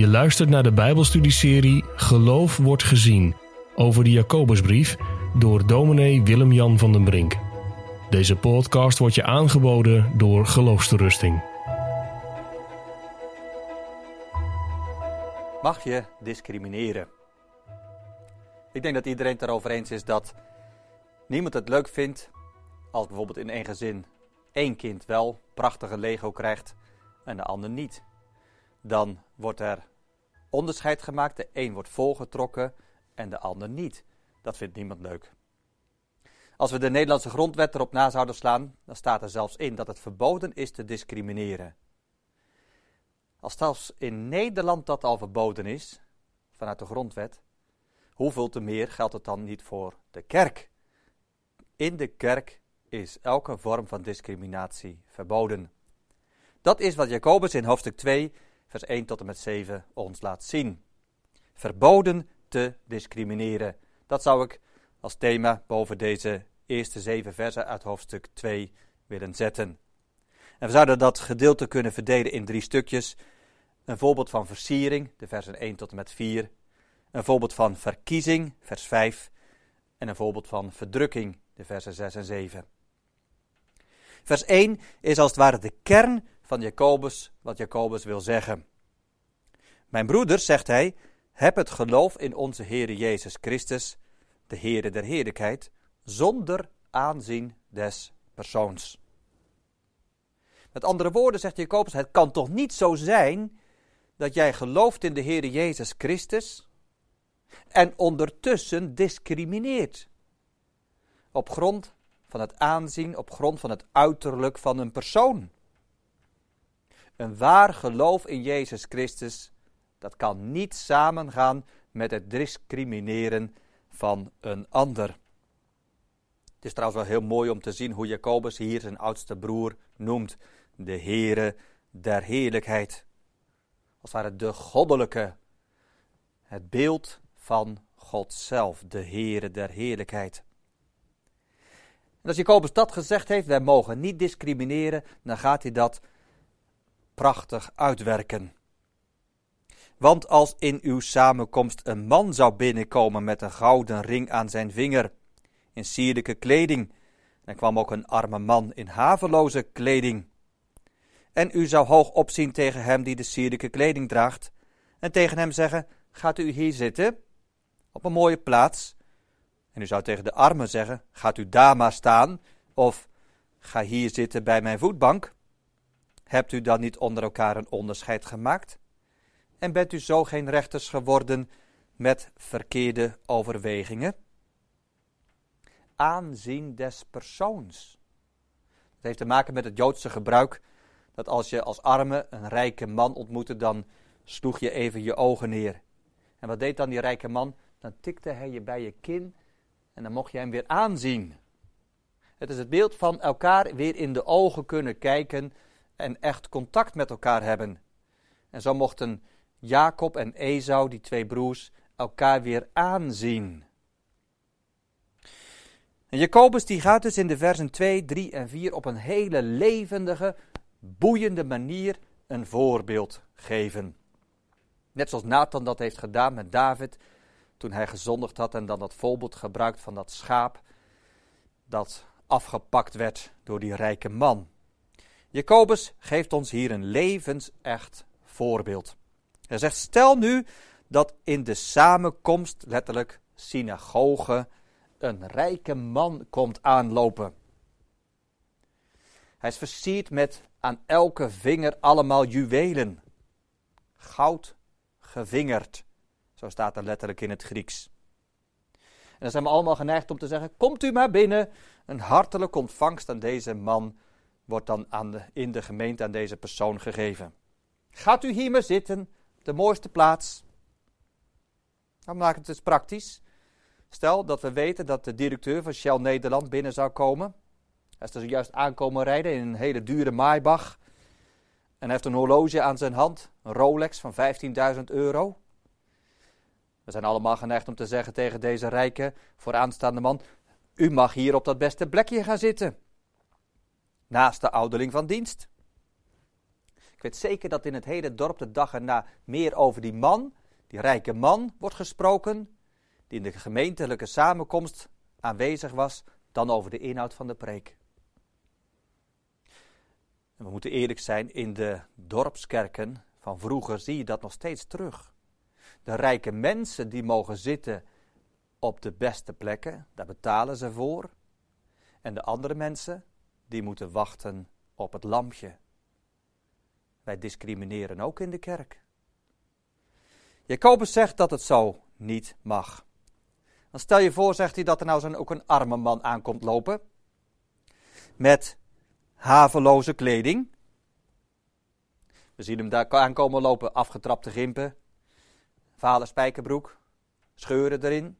Je luistert naar de Bijbelstudieserie Geloof wordt gezien over de Jacobusbrief door dominee Willem-Jan van den Brink. Deze podcast wordt je aangeboden door Geloofsterusting. Mag je discrimineren? Ik denk dat iedereen het erover eens is dat niemand het leuk vindt als bijvoorbeeld in één gezin één kind wel prachtige Lego krijgt en de ander niet. Dan wordt er onderscheid gemaakt. De een wordt volgetrokken en de ander niet. Dat vindt niemand leuk. Als we de Nederlandse grondwet erop na zouden slaan, dan staat er zelfs in dat het verboden is te discrimineren. Als zelfs in Nederland dat al verboden is, vanuit de grondwet, hoeveel te meer geldt het dan niet voor de kerk? In de kerk is elke vorm van discriminatie verboden. Dat is wat Jacobus in hoofdstuk 2, vers 1 tot en met 7 ons laat zien. Verboden te discrimineren. Dat zou ik als thema boven deze eerste zeven versen uit hoofdstuk 2 willen zetten. En we zouden dat gedeelte kunnen verdelen in drie stukjes. Een voorbeeld van versiering, de versen 1 tot en met 4. Een voorbeeld van verkiezing, vers 5. En een voorbeeld van verdrukking, de versen 6 en 7. Vers 1 is als het ware de kern van Jacobus, wat Jacobus wil zeggen. Mijn broeders, zegt hij, heb het geloof in onze Heer Jezus Christus, de Heere der Heerlijkheid, zonder aanzien des persoons. Met andere woorden zegt Jacobus, het kan toch niet zo zijn dat jij gelooft in de Heer Jezus Christus en ondertussen discrimineert. Op grond van het aanzien, op grond van het uiterlijk van een persoon. Een waar geloof in Jezus Christus, dat kan niet samengaan met het discrimineren van een ander. Het is trouwens wel heel mooi om te zien hoe Jacobus hier zijn oudste broer noemt, de Heere der Heerlijkheid. Als het ware de goddelijke, het beeld van God zelf, de Heere der Heerlijkheid. En als Jacobus dat gezegd heeft, wij mogen niet discrimineren, dan gaat hij dat prachtig uitwerken. Want als in uw samenkomst een man zou binnenkomen met een gouden ring aan zijn vinger, in sierlijke kleding, dan kwam ook een arme man in haveloze kleding. En u zou hoog opzien tegen hem die de sierlijke kleding draagt, en tegen hem zeggen: Gaat u hier zitten, op een mooie plaats? En u zou tegen de arme zeggen: Gaat u daar maar staan, of ga hier zitten bij mijn voetbank? Hebt u dan niet onder elkaar een onderscheid gemaakt? En bent u zo geen rechters geworden met verkeerde overwegingen? Aanzien des persoons. Dat heeft te maken met het Joodse gebruik dat als je als arme een rijke man ontmoette, dan sloeg je even je ogen neer. En wat deed dan die rijke man? Dan tikte hij je bij je kin en dan mocht je hem weer aanzien. Het is het beeld van elkaar weer in de ogen kunnen kijken en echt contact met elkaar hebben. En zo mochten Jacob en Esau, die twee broers, elkaar weer aanzien. En Jacobus die gaat dus in de versen 2, 3 en 4 op een hele levendige, boeiende manier een voorbeeld geven. Net zoals Nathan dat heeft gedaan met David toen hij gezondigd had en dan dat voorbeeld gebruikt van dat schaap dat afgepakt werd door die rijke man. Jacobus geeft ons hier een levensecht voorbeeld. Hij zegt: Stel nu dat in de samenkomst, letterlijk synagoge, een rijke man komt aanlopen. Hij is versierd met aan elke vinger allemaal juwelen. Goud gevingerd. Zo staat er letterlijk in het Grieks. En dan zijn we allemaal geneigd om te zeggen: Komt u maar binnen. Een hartelijke ontvangst aan deze man wordt dan aan in de gemeente aan deze persoon gegeven. Gaat u hier maar zitten, de mooiste plaats. Dan maak het dus praktisch. Stel dat we weten dat de directeur van Shell Nederland binnen zou komen. Hij is er juist aankomen rijden in een hele dure Maybach. En hij heeft een horloge aan zijn hand, een Rolex van 15.000 euro. We zijn allemaal geneigd om te zeggen tegen deze rijke, vooraanstaande man: U mag hier op dat beste plekje gaan zitten naast de ouderling van dienst. Ik weet zeker dat in het hele dorp de dag erna meer over die man, die rijke man, wordt gesproken, die in de gemeentelijke samenkomst aanwezig was, dan over de inhoud van de preek. En we moeten eerlijk zijn, in de dorpskerken van vroeger zie je dat nog steeds terug. De rijke mensen die mogen zitten op de beste plekken, daar betalen ze voor. En de andere mensen, die moeten wachten op het lampje. Wij discrimineren ook in de kerk. Jacobus zegt dat het zo niet mag. Dan stel je voor, zegt hij, dat er nou zo'n ook een arme man aankomt lopen. Met haveloze kleding. We zien hem daar aankomen lopen, afgetrapte gimpen. Vale spijkerbroek, scheuren erin.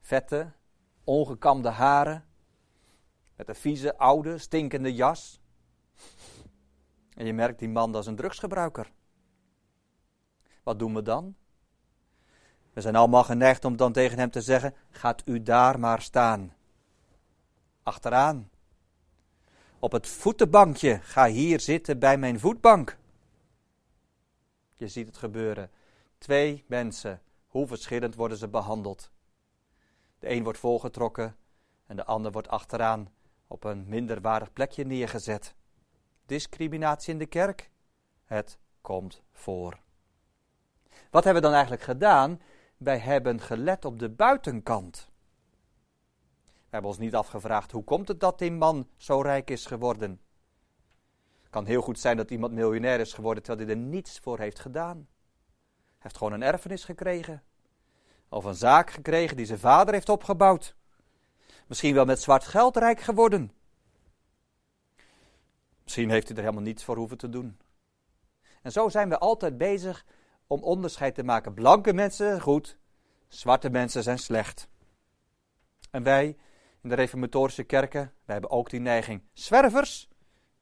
Vette, ongekamde haren. Met een vieze, oude, stinkende jas. En je merkt, die man is een drugsgebruiker. Wat doen we dan? We zijn allemaal geneigd om dan tegen hem te zeggen: Gaat u daar maar staan. Achteraan. Op het voetenbankje. Ga hier zitten bij mijn voetbank. Je ziet het gebeuren. Twee mensen. Hoe verschillend worden ze behandeld? De een wordt volgetrokken en de ander wordt achteraan op een minderwaardig plekje neergezet. Discriminatie in de kerk? Het komt voor. Wat hebben we dan eigenlijk gedaan? Wij hebben gelet op de buitenkant. We hebben ons niet afgevraagd hoe komt het dat die man zo rijk is geworden. Het kan heel goed zijn dat iemand miljonair is geworden terwijl hij er niets voor heeft gedaan. Hij heeft gewoon een erfenis gekregen. Of een zaak gekregen die zijn vader heeft opgebouwd. Misschien wel met zwart geld rijk geworden. Misschien heeft hij er helemaal niets voor hoeven te doen. En zo zijn we altijd bezig om onderscheid te maken. Blanke mensen zijn goed, zwarte mensen zijn slecht. En wij in de reformatorische kerken, wij hebben ook die neiging. Zwervers,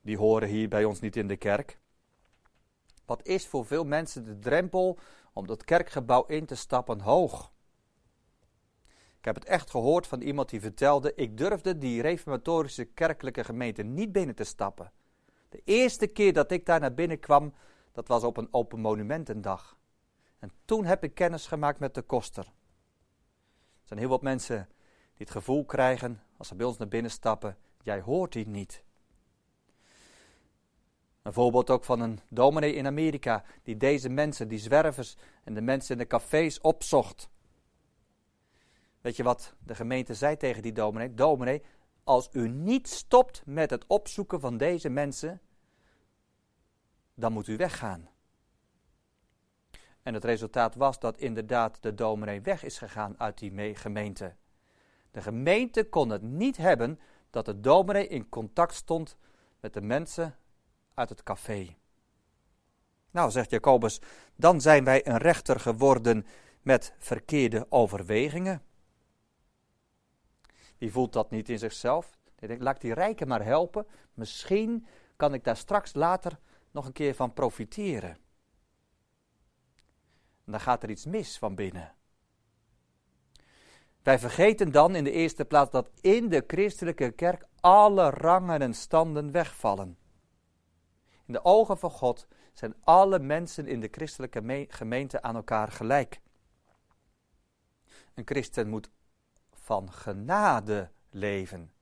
die horen hier bij ons niet in de kerk. Wat is voor veel mensen de drempel om dat kerkgebouw in te stappen hoog? Ik heb het echt gehoord van iemand die vertelde: ik durfde die reformatorische kerkelijke gemeente niet binnen te stappen. De eerste keer dat ik daar naar binnen kwam, dat was op een open monumentendag. En toen heb ik kennis gemaakt met de koster. Er zijn heel wat mensen die het gevoel krijgen, als ze bij ons naar binnen stappen, jij hoort hier niet. Een voorbeeld ook van een dominee in Amerika, die deze mensen, die zwervers en de mensen in de cafés opzocht. Weet je wat de gemeente zei tegen die dominee? Dominee, als u niet stopt met het opzoeken van deze mensen, dan moet u weggaan. En het resultaat was dat inderdaad de dominee weg is gegaan uit die gemeente. De gemeente kon het niet hebben dat de dominee in contact stond met de mensen uit het café. Nou, zegt Jacobus, dan zijn wij een rechter geworden met verkeerde overwegingen. Die voelt dat niet in zichzelf. Die denkt, laat die rijken maar helpen. Misschien kan ik daar straks later nog een keer van profiteren. En dan gaat er iets mis van binnen. Wij vergeten dan in de eerste plaats dat in de christelijke kerk alle rangen en standen wegvallen. In de ogen van God zijn alle mensen in de christelijke gemeente aan elkaar gelijk. Een christen moet van genade leven.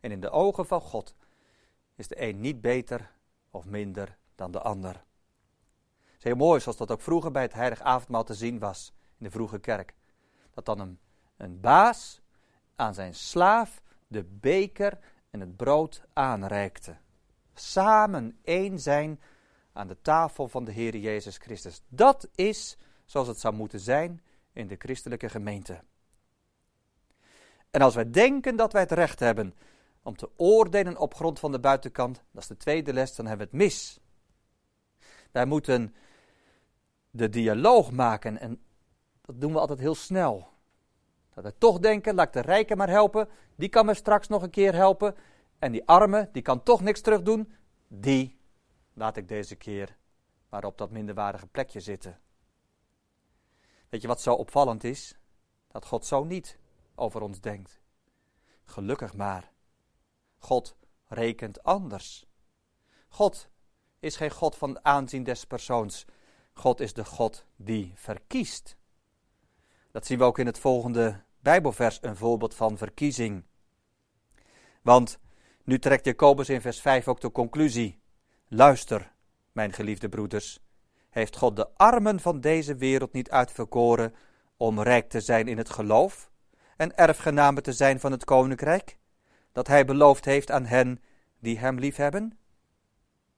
En in de ogen van God is de een niet beter of minder dan de ander. Het is mooi zoals dat ook vroeger bij het heilig avondmaal te zien was in de vroege kerk. Dat dan een, een baas aan zijn slaaf de beker en het brood aanreikte. Samen één zijn aan de tafel van de Heer Jezus Christus. Dat is zoals het zou moeten zijn in de christelijke gemeente. En als wij denken dat wij het recht hebben om te oordelen op grond van de buitenkant, dat is de tweede les, dan hebben we het mis. Wij moeten de dialoog maken en dat doen we altijd heel snel. Dat we toch denken, laat ik de rijken maar helpen, die kan me straks nog een keer helpen. En die arme, die kan toch niks terug doen, die laat ik deze keer maar op dat minderwaardige plekje zitten. Weet je wat zo opvallend is? Dat God zo niet over ons denkt. Gelukkig maar. God rekent anders. God is geen God van aanzien des persoons. God is de God die verkiest. Dat zien we ook in het volgende Bijbelvers, een voorbeeld van verkiezing. Want nu trekt Jacobus in vers 5 ook de conclusie. Luister, mijn geliefde broeders, heeft God de armen van deze wereld niet uitverkoren om rijk te zijn in het geloof en erfgename te zijn van het koninkrijk, dat hij beloofd heeft aan hen die hem liefhebben?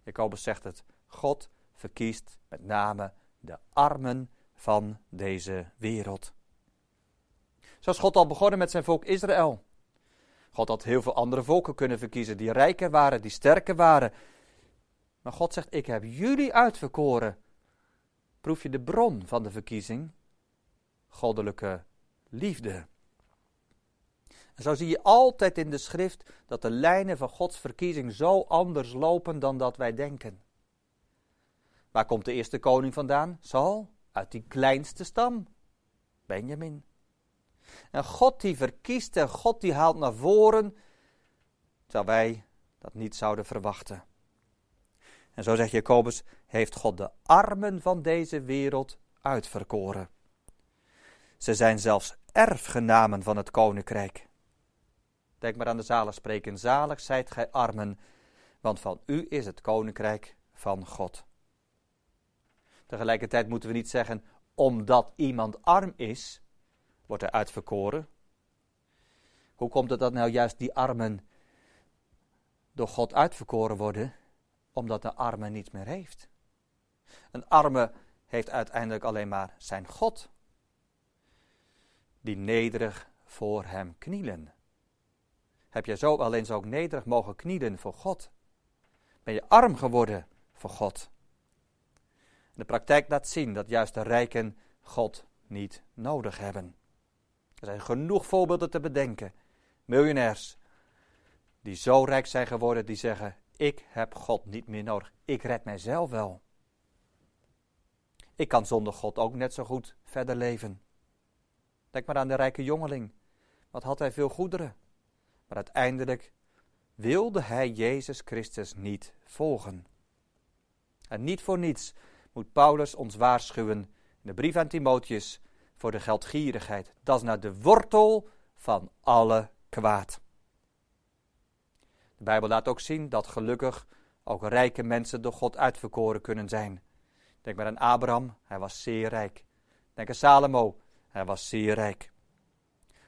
Jacobus zegt het, God verkiest met name de armen van deze wereld. Zoals God al begonnen met zijn volk Israël. God had heel veel andere volken kunnen verkiezen die rijker waren, die sterker waren. Maar God zegt: Ik heb jullie uitverkoren. Proef je de bron van de verkiezing? Goddelijke liefde. En zo zie je altijd in de schrift dat de lijnen van Gods verkiezing zo anders lopen dan dat wij denken. Waar komt de eerste koning vandaan? Saul, uit die kleinste stam, Benjamin. En God die verkiest en God die haalt naar voren, terwijl wij dat niet zouden verwachten. En zo zegt Jacobus, heeft God de armen van deze wereld uitverkoren. Ze zijn zelfs erfgenamen van het koninkrijk. Denk maar aan de zalen spreken, zalig zijt gij armen, want van u is het koninkrijk van God. Tegelijkertijd moeten we niet zeggen, omdat iemand arm is, wordt hij uitverkoren. Hoe komt het dat nou juist die armen door God uitverkoren worden? Omdat de arme niets meer heeft. Een arme heeft uiteindelijk alleen maar zijn God, die nederig voor hem knielen. Heb je zo alleen zo ook nederig mogen knielen voor God? Ben je arm geworden voor God? De praktijk laat zien dat juist de rijken God niet nodig hebben. Er zijn genoeg voorbeelden te bedenken. Miljonairs die zo rijk zijn geworden, die zeggen: Ik heb God niet meer nodig. Ik red mijzelf wel. Ik kan zonder God ook net zo goed verder leven. Denk maar aan de rijke jongeling. Wat had hij veel goederen? Maar uiteindelijk wilde hij Jezus Christus niet volgen. En niet voor niets moet Paulus ons waarschuwen in de brief aan Timotheus voor de geldgierigheid. Dat is nou de wortel van alle kwaad. De Bijbel laat ook zien dat gelukkig ook rijke mensen door God uitverkoren kunnen zijn. Denk maar aan Abraham, hij was zeer rijk. Denk aan Salomo, hij was zeer rijk.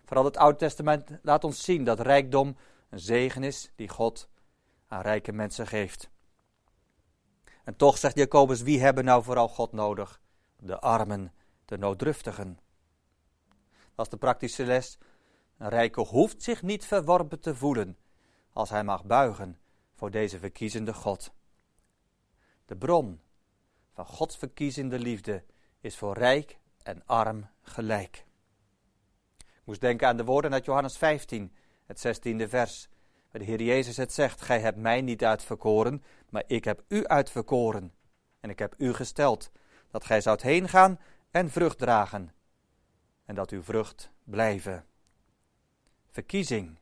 Vooral het Oude Testament laat ons zien dat rijkdom een zegen is die God aan rijke mensen geeft. En toch zegt Jacobus, wie hebben nou vooral God nodig? De armen, de nooddruftigen. Dat is de praktische les. Een rijke hoeft zich niet verworpen te voelen als hij mag buigen voor deze verkiezende God. De bron van Gods verkiezende liefde is voor rijk en arm gelijk. Moest denken aan de woorden uit Johannes 15, het 16e vers, waar de Heer Jezus het zegt: Gij hebt mij niet uitverkoren, maar ik heb u uitverkoren. En ik heb u gesteld dat gij zoudt heen gaan en vrucht dragen, en dat uw vrucht blijven. Verkiezing.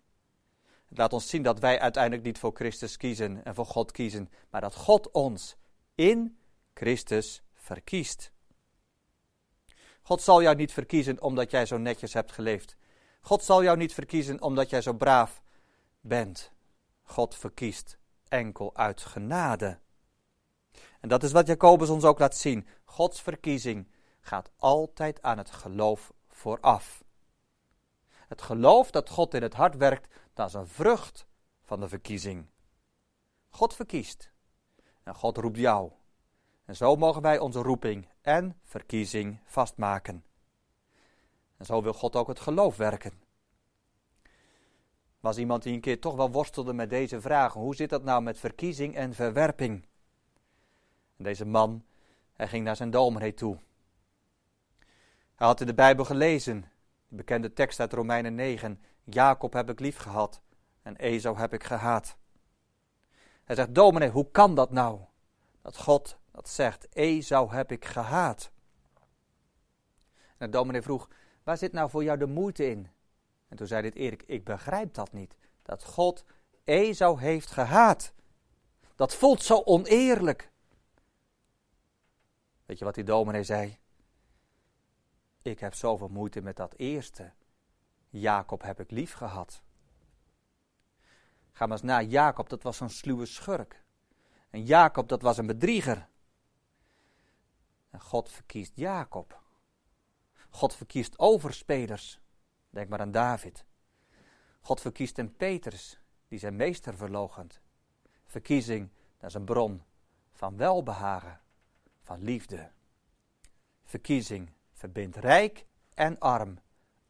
Laat ons zien dat wij uiteindelijk niet voor Christus kiezen en voor God kiezen, maar dat God ons in Christus verkiest. God zal jou niet verkiezen omdat jij zo netjes hebt geleefd. God zal jou niet verkiezen omdat jij zo braaf bent. God verkiest enkel uit genade. En dat is wat Jacobus ons ook laat zien. Gods verkiezing gaat altijd aan het geloof vooraf. Het geloof dat God in het hart werkt, dat is een vrucht van de verkiezing. God verkiest en God roept jou. En zo mogen wij onze roeping en verkiezing vastmaken. En zo wil God ook het geloof werken. Was iemand die een keer toch wel worstelde met deze vragen: hoe zit dat nou met verkiezing en verwerping? En deze man, hij ging naar zijn dominee toe. Hij had in de Bijbel gelezen, de bekende tekst uit Romeinen 9. Jacob heb ik lief gehad en Esau heb ik gehaat. Hij zegt, dominee, hoe kan dat nou? Dat God dat zegt, Esau heb ik gehaat. En de dominee vroeg, waar zit nou voor jou de moeite in? En toen zei dit Erik, ik begrijp dat niet. Dat God Esau heeft gehaat. Dat voelt zo oneerlijk. Weet je wat die dominee zei? Ik heb zoveel moeite met dat eerste. Jacob heb ik lief gehad. Ga maar eens na, Jacob dat was een sluwe schurk. En Jacob dat was een bedrieger. En God verkiest Jacob. God verkiest overspelers. Denk maar aan David. God verkiest een Petrus, die zijn meester verlogent. Verkiezing, dat is een bron van welbehagen, van liefde. Verkiezing verbindt rijk en arm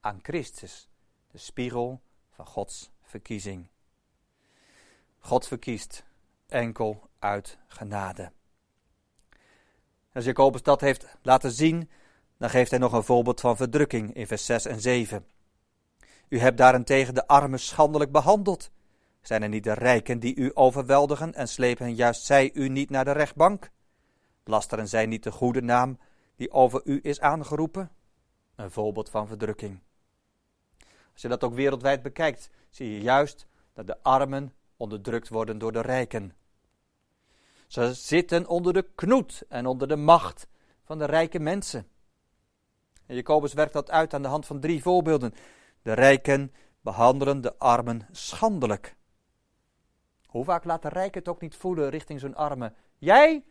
aan Christus, de spiegel van Gods verkiezing. God verkiest enkel uit genade. Als Jacobus dat heeft laten zien, dan geeft hij nog een voorbeeld van verdrukking in vers 6 en 7. U hebt daarentegen de armen schandelijk behandeld. Zijn er niet de rijken die u overweldigen en slepen juist zij u niet naar de rechtbank? Lasteren zij niet de goede naam die over u is aangeroepen? Een voorbeeld van verdrukking. Als je dat ook wereldwijd bekijkt, zie je juist dat de armen onderdrukt worden door de rijken. Ze zitten onder de knoet en onder de macht van de rijke mensen. En Jacobus werkt dat uit aan de hand van drie voorbeelden. De rijken behandelen de armen schandelijk. Hoe vaak laat de rijken het ook niet voelen richting zijn armen? Jij?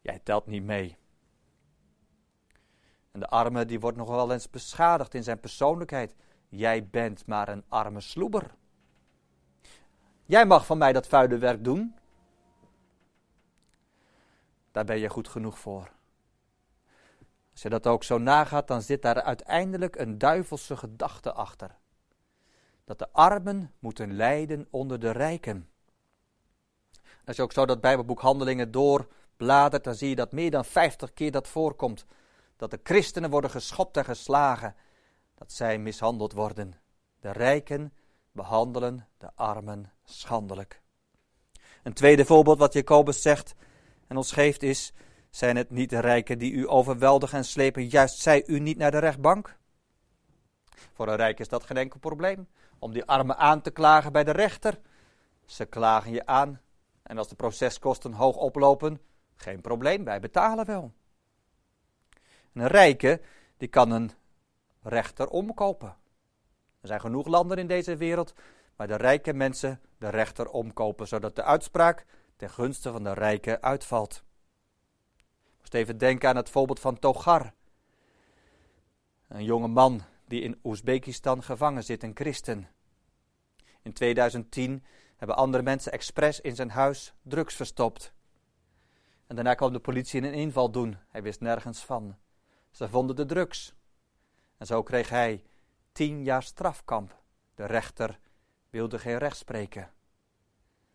Jij telt niet mee. En de arme die wordt nog wel eens beschadigd in zijn persoonlijkheid. Jij bent maar een arme sloeber. Jij mag van mij dat vuile werk doen. Daar ben je goed genoeg voor. Als je dat ook zo nagaat, dan zit daar uiteindelijk een duivelse gedachte achter. Dat de armen moeten lijden onder de rijken. Als je ook zo dat Bijbelboek Handelingen doorbladert, dan zie je dat meer dan 50 keer dat voorkomt. Dat de christenen worden geschopt en geslagen. Dat zij mishandeld worden. De rijken behandelen de armen schandelijk. Een tweede voorbeeld wat Jacobus zegt en ons geeft is: zijn het niet de rijken die u overweldigen en slepen, juist zij u niet naar de rechtbank? Voor een rijk is dat geen enkel probleem. Om die armen aan te klagen bij de rechter. Ze klagen je aan. En als de proceskosten hoog oplopen, geen probleem, wij betalen wel. een rijke, die kan een rechter omkopen. Er zijn genoeg landen in deze wereld waar de rijke mensen de rechter omkopen, zodat de uitspraak ten gunste van de rijken uitvalt. Ik moest even denken aan het voorbeeld van Togar. Een jonge man die in Oezbekistan gevangen zit, een christen. In 2010 hebben andere mensen expres in zijn huis drugs verstopt. En daarna kwam de politie een inval doen. Hij wist nergens van. Ze vonden de drugs. En zo kreeg hij tien jaar strafkamp. De rechter wilde geen recht spreken.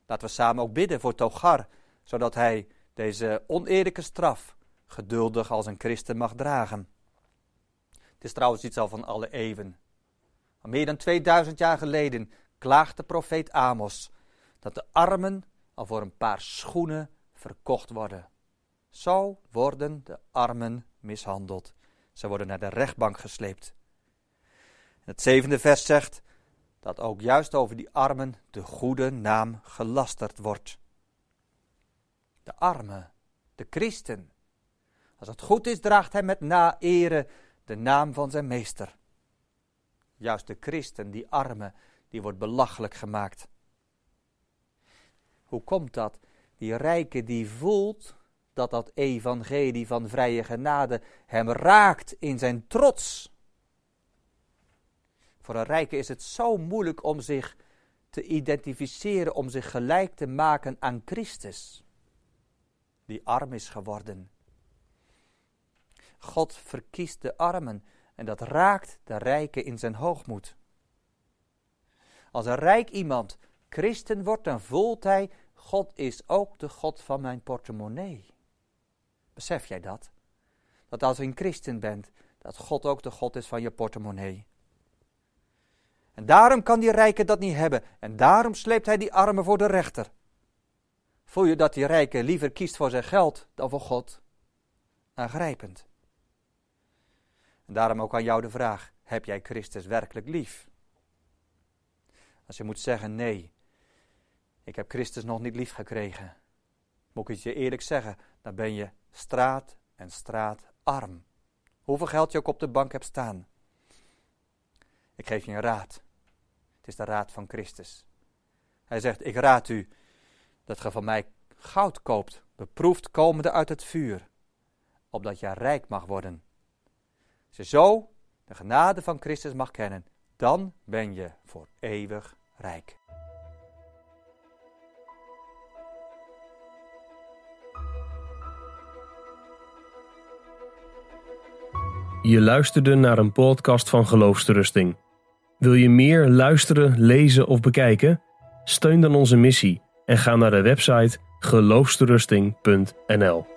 Laten we samen ook bidden voor Togar, zodat hij deze oneerlijke straf geduldig als een christen mag dragen. Het is trouwens iets al van alle eeuwen. Al meer dan 2000 jaar geleden klaagt de profeet Amos dat de armen al voor een paar schoenen verkocht worden. Zo worden de armen mishandeld. Ze worden naar de rechtbank gesleept. het zevende vers zegt dat ook juist over die armen de goede naam gelasterd wordt. De arme, de christen. Als het goed is, draagt hij met naere de naam van zijn meester. Juist de christen, die arme, die wordt belachelijk gemaakt. Hoe komt dat? Die rijke die voelt dat dat evangelie van vrije genade hem raakt in zijn trots. Voor een rijke is het zo moeilijk om zich te identificeren, om zich gelijk te maken aan Christus, die arm is geworden. God verkiest de armen en dat raakt de rijke in zijn hoogmoed. Als een rijk iemand christen wordt, dan voelt hij, God is ook de God van mijn portemonnee. Besef jij dat? Dat als je een christen bent, dat God ook de God is van je portemonnee. En daarom kan die rijke dat niet hebben. En daarom sleept hij die armen voor de rechter. Voel je dat die rijke liever kiest voor zijn geld dan voor God? Aangrijpend. En daarom ook aan jou de vraag: heb jij Christus werkelijk lief? Als je moet zeggen nee, ik heb Christus nog niet lief gekregen. Moet ik het je eerlijk zeggen, dan ben je straat en straatarm. Hoeveel geld je ook op de bank hebt staan. Ik geef je een raad. Het is de raad van Christus. Hij zegt: Ik raad u dat ge van mij goud koopt, beproefd komende uit het vuur, opdat je rijk mag worden. Je zo de genade van Christus mag kennen, dan ben je voor eeuwig rijk. Je luisterde naar een podcast van Geloofsterusting. Wil je meer luisteren, lezen of bekijken? Steun dan onze missie en ga naar de website geloofsterusting.nl.